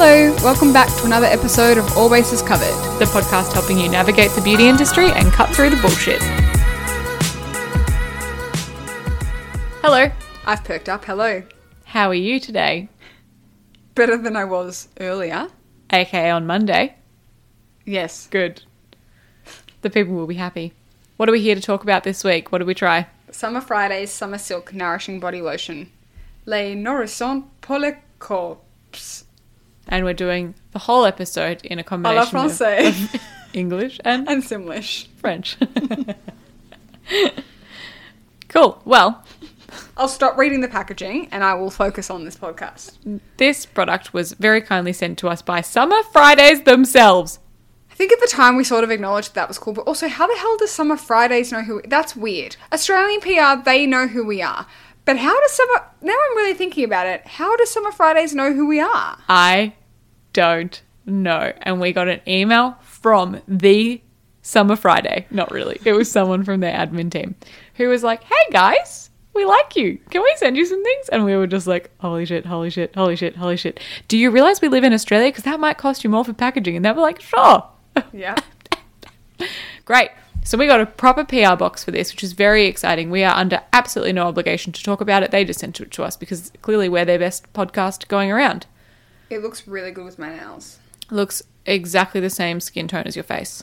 Hello, welcome back to another episode of All Bases Covered. the podcast helping you navigate the beauty industry and cut through the bullshit. Hello, I've perked up. Hello. how are you today? Better than I was earlier. aka on Monday. Yes. Good. The people will be happy. What are we here to talk about this week? What do we try? Summer Fridays Summer Silk Nourishing Body Lotion. Les Nourrissants pour le corps. And we're doing the whole episode in a combination of, of English and and Simlish. French. cool. Well, I'll stop reading the packaging and I will focus on this podcast. this product was very kindly sent to us by Summer Fridays themselves. I think at the time we sort of acknowledged that was cool, but also how the hell does Summer Fridays know who? That's weird. Australian PR, they know who we are. But how does Summer? Now I'm really thinking about it. How does Summer Fridays know who we are? I don't know. And we got an email from the Summer Friday. Not really. It was someone from their admin team who was like, hey guys, we like you. Can we send you some things? And we were just like, holy shit, holy shit, holy shit, holy shit. Do you realize we live in Australia? Because that might cost you more for packaging. And they were like, sure. Yeah. Great. So we got a proper PR box for this, which is very exciting. We are under absolutely no obligation to talk about it. They just sent it to us because clearly we're their best podcast going around. It looks really good with my nails. Looks exactly the same skin tone as your face.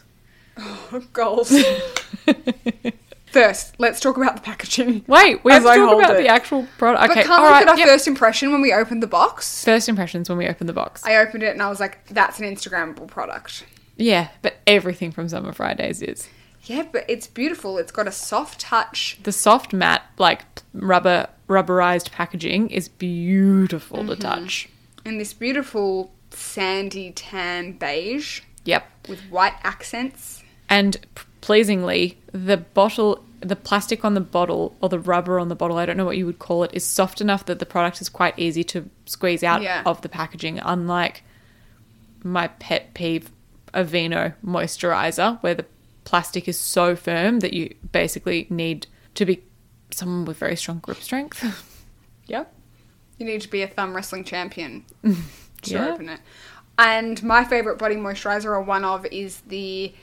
Oh, goals. First, let's talk about the packaging. Wait, we have to I talk about it. the actual product. Okay, but can't all right. look at our yep. first impression when we opened the box? First impressions when we opened the box. I opened it and I was like, that's an Instagrammable product. yeah, but everything from Summer Fridays is Yeah, but it's beautiful. It's got a soft touch. the soft matte, like rubber rubberized packaging is beautiful Mm-hmm. to touch. And this beautiful sandy tan beige Yep, with white accents. and pleasingly, the bottle, the plastic on the bottle or the rubber on the bottle, I don't know what you would call it, is soft enough that the product is quite easy to squeeze out Yeah. of the packaging. Unlike my pet peeve, Aveeno moisturizer, where the plastic is so firm that you basically need to be someone with very strong grip strength. yep. You need to be a thumb wrestling champion to Yeah. open it. And my favorite body moisturizer, or one of, is the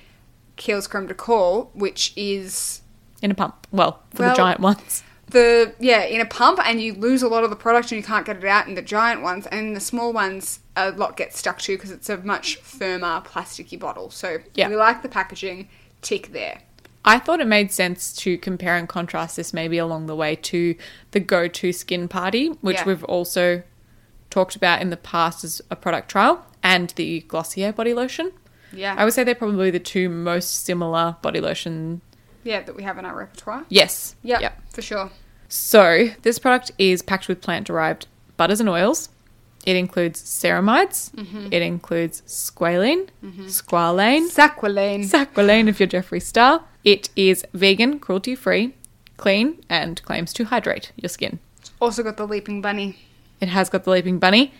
Kiehl's Creme de Corps, which is In a pump. Well, for Well- the giant ones. the yeah in a pump, and you lose a lot of the product, and you can't get it out in the giant ones, and the small ones, a lot gets stuck to because it's a much firmer plasticky bottle. So Yeah. we like the packaging. Tick there. I thought it made sense to compare and contrast this maybe along the way to the Go To Skin Party, which Yeah. we've also talked about in the past as a product trial, and the Glossier body lotion. Yeah, I would say they're probably the two most similar body lotion. yeah, that we have in our repertoire. Yes. Yeah, Yep. for sure. So this product is packed with plant derived butters and oils. It includes ceramides. Mm-hmm. It includes squalene, mm-hmm. squalane, Saqualane. Sacqualane if you're Jeffree Star. It is vegan, cruelty free, clean, and claims to hydrate your skin. It's also got the leaping bunny. It has got the leaping bunny.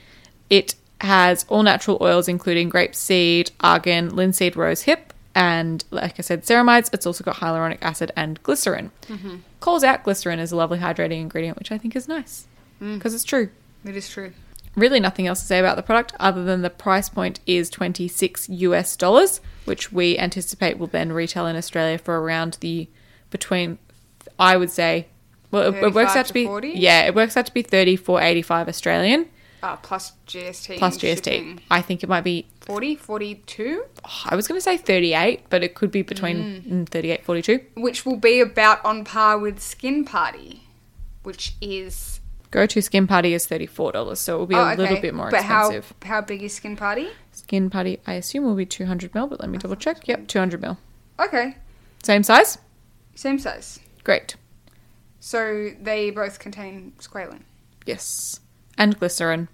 It has all natural oils, including grapeseed, argan, linseed, rose hip, and like I said, ceramides. It's also got hyaluronic acid and glycerin. Mm-hmm. Calls out glycerin as a lovely hydrating ingredient, which I think is nice mm. because it's true. It is true. Really, nothing else to say about the product other than the price point is 26 US dollars, which we anticipate will then retail in Australia for around the between, I would say, well, it, works out to be 40? yeah, it works out to be 34.85 Australian Uh, plus GST. plus Plus GST. shipping. I think it might be. 40, 42, oh, I was going to say 38, but it could be between mm. 38, 42. which will be about on par with Skin Party, which is Go to Skin Party is $34, so it will be Oh, a little bit more but expensive. how how big is Skin Party? Skin Party, I assume, will be 200 mil, but let me double check. Yep, 200 mil. Okay, Same size? same size. Great. So they both contain squalene. Yes, and glycerin,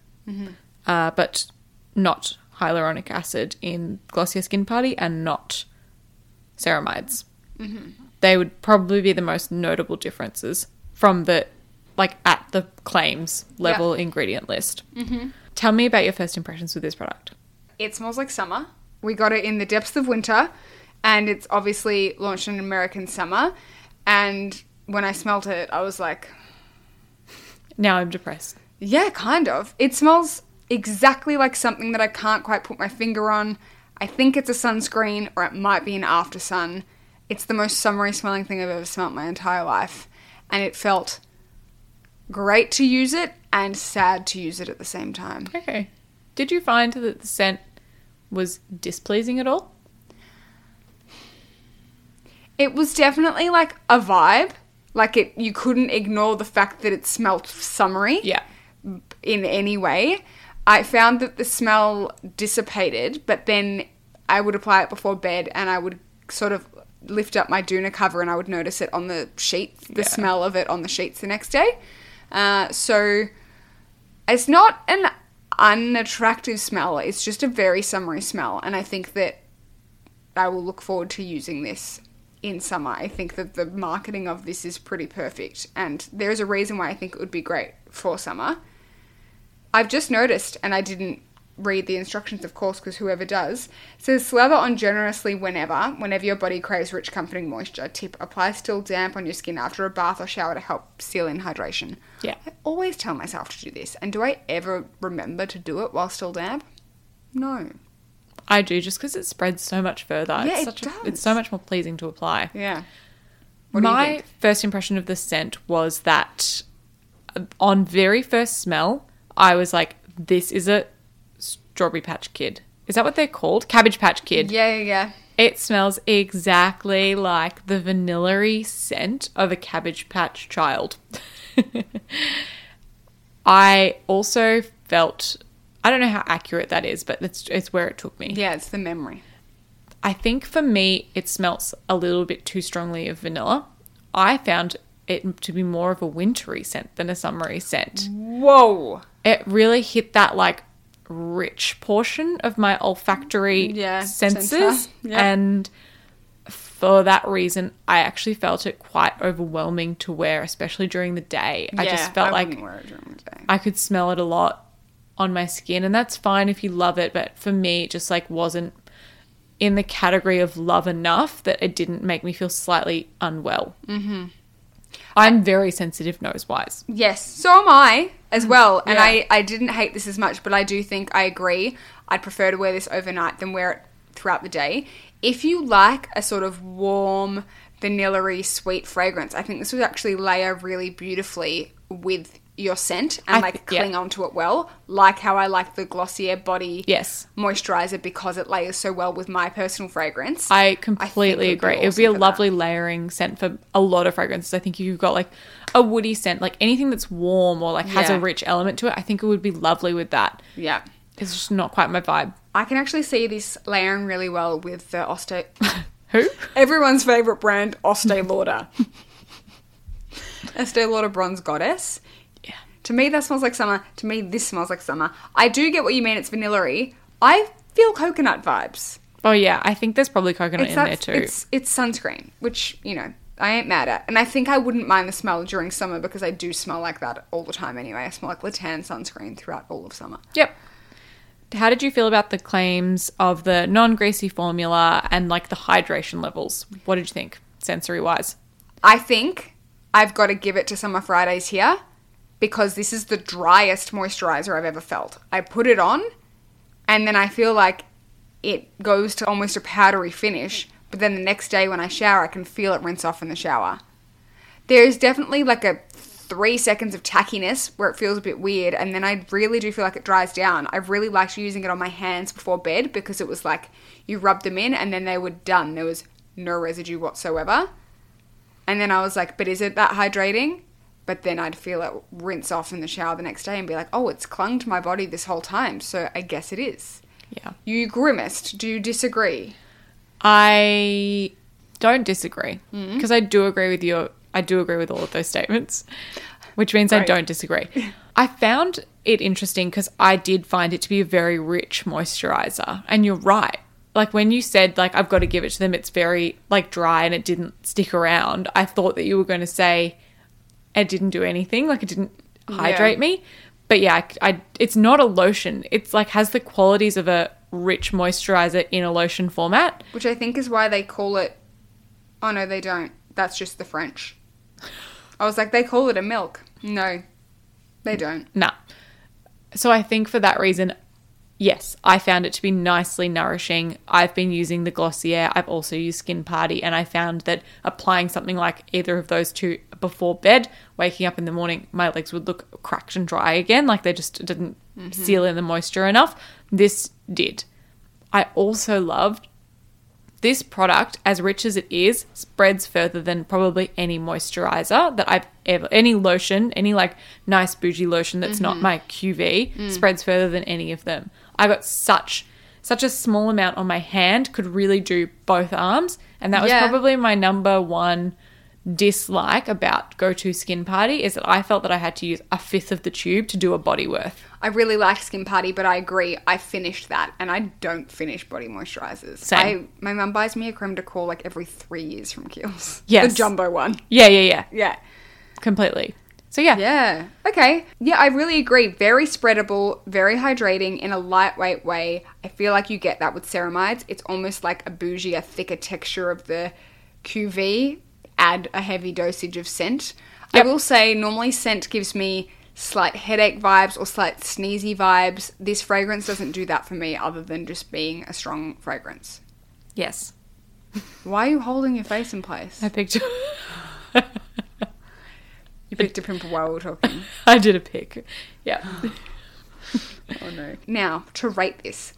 uh, but not hyaluronic acid in Glossier Skin Party, and not ceramides. They would probably be the most notable differences from the like at the claims level ingredient list. Mm-hmm. Tell me about your first impressions with this product. It smells like summer. We got it in the depths of winter, and it's obviously launched in American summer. And when I smelt it, I was like, Now I'm depressed. yeah, kind of. It smells exactly like something that I can't quite put my finger on. I think it's a sunscreen or it might be an after sun. It's the most summery smelling thing I've ever smelled my entire life. And it felt great to use it and sad to use it at the same time. Okay. Did you find that the scent was displeasing at all? It was definitely like a vibe. Like it you couldn't ignore the fact that it smelt summery. Yeah. in any way. I found that the smell dissipated, but then I would apply it before bed and I would sort of lift up my doona cover and I would notice it on the sheets, the Yeah. smell of it on the sheets the next day. Uh, so it's not an unattractive smell, it's just a very summery smell. And I think that I will look forward to using this in summer. I think that the marketing of this is pretty perfect, and there's a reason why I think it would be great for summer. I've just noticed, and I didn't read the instructions, of course, because whoever does, says slather on generously whenever, whenever your body craves rich, comforting moisture. Tip: apply still damp on your skin after a bath or shower to help seal in hydration. Yeah. I always tell myself to do this, and do I ever remember to do it while still damp? No. I do just because it spreads so much further. Yeah, it's it such a- does. it's so much more pleasing to apply. Yeah. What My first impression of the scent was that uh, on very first smell, I was like, this is a strawberry patch kid. Is that what they're called? Cabbage patch kid. Yeah, yeah, yeah. It smells exactly like the vanilla scent of a cabbage patch child. I also felt I don't know how accurate that is, but it's it's where it took me. Yeah, it's the memory. I think for me, it smells a little bit too strongly of vanilla. I found it to be more of a wintry scent than a summery scent. Whoa. It really hit that like rich portion of my olfactory Yeah, senses. Yeah. And for that reason, I actually felt it quite overwhelming to wear, especially during the day. I just felt like wear it during the day. I could smell it a lot on my skin, and that's fine if you love it. But for me, it just like wasn't in the category of love enough that it didn't make me feel slightly unwell. Mm-hmm. I'm very sensitive nose wise. Yes, so am I as mm, well. And Yeah. I, I didn't hate this as much, but I do think I agree. I'd prefer to wear this overnight than wear it throughout the day. If you like a sort of warm, vanilla sweet fragrance, I think this would actually layer really beautifully with your scent and I like cling yeah. onto it well. Like how I like the Glossier body Yes. moisturizer because it layers so well with my personal fragrance. I completely be agree. it would be a for that. lovely layering scent for a lot of fragrances. I think you've got like a woody scent, like anything that's warm or like has Yeah. a rich element to it, I think it would be lovely with that. yeah. It's just not quite my vibe. I can actually see this layering really well with the Oste. Who? Everyone's favorite brand, Estee Lauder. Estee Lauder Bronze Goddess. To me, that smells like summer. To me, this smells like summer. I do get what you mean. It's vanilla I feel coconut vibes. Oh yeah, I think there's probably coconut It's in there too. It's it's sunscreen, which you know I ain't mad at, and I think I wouldn't mind the smell during summer because I do smell like that all the time anyway. I smell like Le Tan sunscreen throughout all of summer. Yep. How did you feel about the claims of the non-greasy formula and like the hydration levels? What did you think, sensory wise? I think I've got to give it to Summer Fridays here because this is the driest moisturizer I've ever felt. I put it on and then I feel like it goes to almost a powdery finish, but then the next day when I shower, I can feel it rinse off in the shower. There is definitely like a three seconds of tackiness where it feels a bit weird, and then I really do feel like it dries down. I really liked using it on my hands before bed because it was like you rubbed them in and then they were done. There was no residue whatsoever. And then I was like, but is it that hydrating? But then I'd feel it rinse off in the shower the next day and be like, oh, it's clung to my body this whole time, so I guess it is. Yeah. You grimaced. Do you disagree? I don't disagree Mm-hmm. because I do agree with you. I do agree with all of those statements, which means I don't disagree. I found it interesting because I did find it to be a very rich moisturizer, and you're right. Like when you said like I've got to give it to them, it's very like dry and it didn't stick around. I thought that you were going to say it didn't do anything, like it didn't hydrate me. But yeah, I, I- it's not a lotion. It's like has the qualities of a rich moisturizer in a lotion format. Which I think is why they call it. Oh no, they don't. That's just the French. I was like, they call it a milk. No, they don't. Nah. So I think for that reason, yes, I found it to be nicely nourishing. I've been using the Glossier. I've also used Skin Party, and I found that applying something like either of those two before bed, waking up in the morning, my legs would look cracked and dry again, like they just didn't mm-hmm. seal in the moisture enough. This did. I also loved this product, as rich as it is, spreads further than probably any moisturizer that I've ever, any lotion, any like nice bougie lotion that's not mm-hmm. my QV, mm. spreads further than any of them. I got such, such a small amount on my hand, could really do both arms. And that was Yeah. probably my number one dislike about Go To Skin Party is that I felt that I had to use a fifth of the tube to do a body worth. I really like Skin Party, but I agree. I finished that, and I don't finish body moisturizers. Same. I, my mum buys me a creme de corps like every three years from Kiehl's. Yes. the jumbo one. Yeah, yeah, yeah. Yeah, Completely. So yeah. yeah. Okay. Yeah, I really agree. Very spreadable, very hydrating in a lightweight way. I feel like you get that with ceramides. It's almost like a bougie, a thicker texture of the QV. Add a heavy dosage of scent. Yep. I will say, normally scent gives me slight headache vibes or slight sneezy vibes. This fragrance doesn't do that for me, other than just being a strong fragrance. Yes. Why are you holding your face in place? I picked You picked a pimple while we were talking. I did a pick. Yeah. Oh no. Now, to rate this.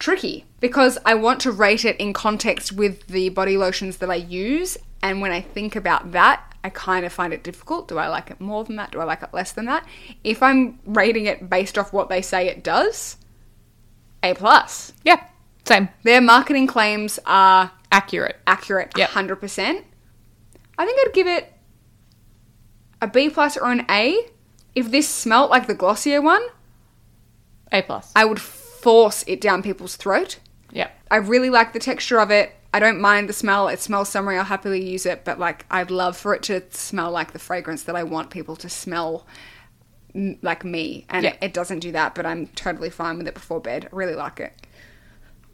Tricky because I want to rate it in context with the body lotions that I use, and when I think about that, I kind of find it difficult. Do I like it more than that? Do I like it less than that? If I'm rating it based off what they say it does, A plus. Yeah. Same. Their marketing claims are Accurate. accurate Yep. 100%. I think I'd give it a B plus or an A. If this smelt like the Glossier one, A plus. I would force it down people's throat. yeah. I really like the texture of it. I don't mind the smell. It smells summery. I'll happily use it, but like I'd love for it to smell like the fragrance that I want people to smell m- like me. And Yeah. it, it doesn't do that, but I'm totally fine with it before bed. I really like it.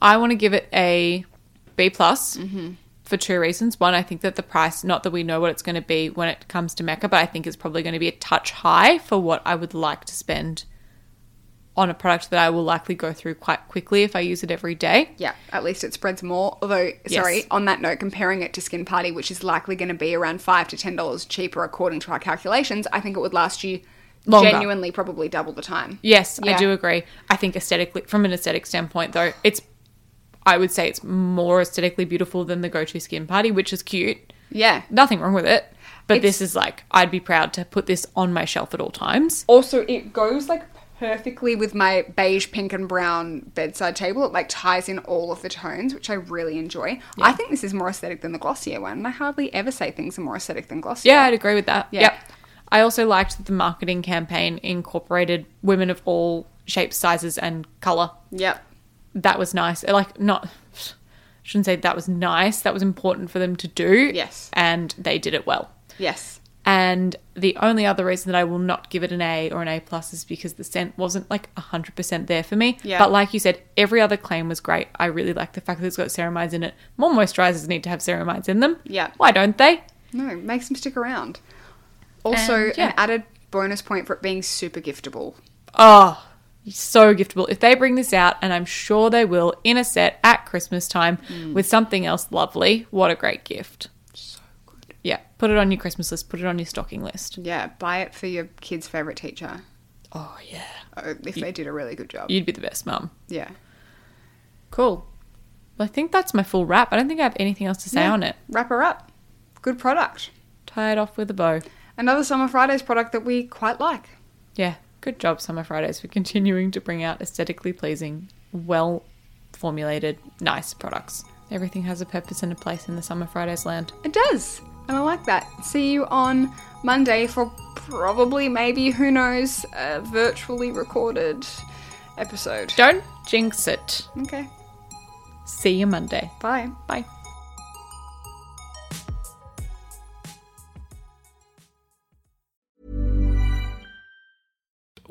I want to give it a B plus mm-hmm. For two reasons. One, I think that the price, not that we know what it's going to be when it comes to Mecca, but I think it's probably going to be a touch high for what I would like to spend on a product that I will likely go through quite quickly if I use it every day. Yeah, at least it spreads more. Although, sorry, Yes. on that note, comparing it to Skin Party, which is likely going to be around five to ten dollars cheaper according to our calculations, I think it would last you Longer. genuinely probably double the time. Yes, I do agree. I think aesthetically, from an aesthetic standpoint, though, it's, I would say it's more aesthetically beautiful than the Go To Skin Party, which is cute. Yeah. Nothing wrong with it. But It's- this is like, I'd be proud to put this on my shelf at all times. Also, it goes like perfectly with my beige, pink, and brown bedside table. It like ties in all of the tones, which I really enjoy. I think this is more aesthetic than the Glossier one, and I hardly ever say things are more aesthetic than Glossier. Yeah, I'd agree with that. Yeah. Yep. I also liked that the marketing campaign incorporated women of all shapes, sizes, and color. Yep. That was nice. Like, not, shouldn't say that was nice. That was important for them to do. Yes. And they did it well. Yes. And the only other reason that I will not give it an A or an A plus is because the scent wasn't like 100% there for me. Yeah. But like you said, every other claim was great. I really like the fact that it's got ceramides in it. More moisturizers need to have ceramides in them. Yeah. Why don't they? No, makes them stick around. Also, And, yeah. an added bonus point for it being super giftable. Oh, so giftable. If they bring this out, and I'm sure they will, in a set at Christmas time with something else lovely, what a great gift. So good. Yeah, put it on your Christmas list, put it on your stocking list. Yeah, buy it for your kid's favorite teacher Oh, yeah. uh, if they did a really good job. You'd be the best mum. Yeah. Cool. Well, I think that's my full wrap. I don't think I have anything else to say Yeah. on it. Wrap her up. Good product. Tie it off with a bow. Another Summer Fridays product that we quite like. Yeah, good job, Summer Fridays, for continuing to bring out aesthetically pleasing, well formulated, nice products. Everything has a purpose and a place in the Summer Fridays land. It does. And I like that. See you on Monday for probably, maybe, who knows, a virtually recorded episode. Don't jinx it. Okay. See you Monday. Bye. Bye.